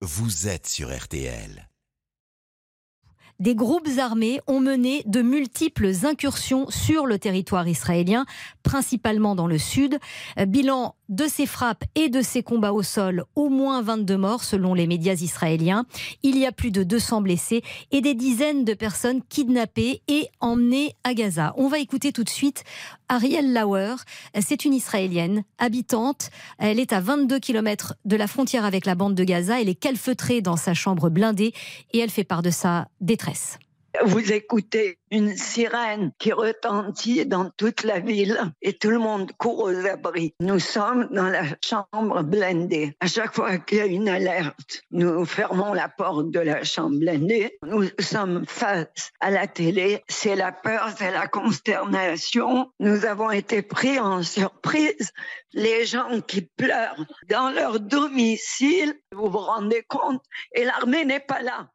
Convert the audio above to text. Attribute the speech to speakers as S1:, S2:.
S1: vous êtes sur RTL
S2: des groupes armés ont mené de multiples incursions sur le territoire israélien, principalement dans le sud. Bilan de ces frappes et de ces combats au sol, au moins 22 morts selon les médias israéliens. Il y a plus de 200 blessés et des dizaines de personnes kidnappées et emmenées à Gaza. On va écouter tout de suite Ariel Lauer. C'est une Israélienne habitante. Elle est à 22 km de la frontière avec la bande de Gaza. Elle est calfeutrée dans sa chambre blindée et elle fait part de sa détresse.
S3: Vous écoutez une sirène qui retentit dans toute la ville et tout le monde court aux abris. Nous sommes dans la chambre blindée. À chaque fois qu'il y a une alerte, nous fermons la porte de la chambre blindée. Nous sommes face à la télé. C'est la peur, c'est la consternation. Nous avons été pris en surprise. Les gens qui pleurent dans leur domicile, vous vous rendez compte, et l'armée n'est pas là.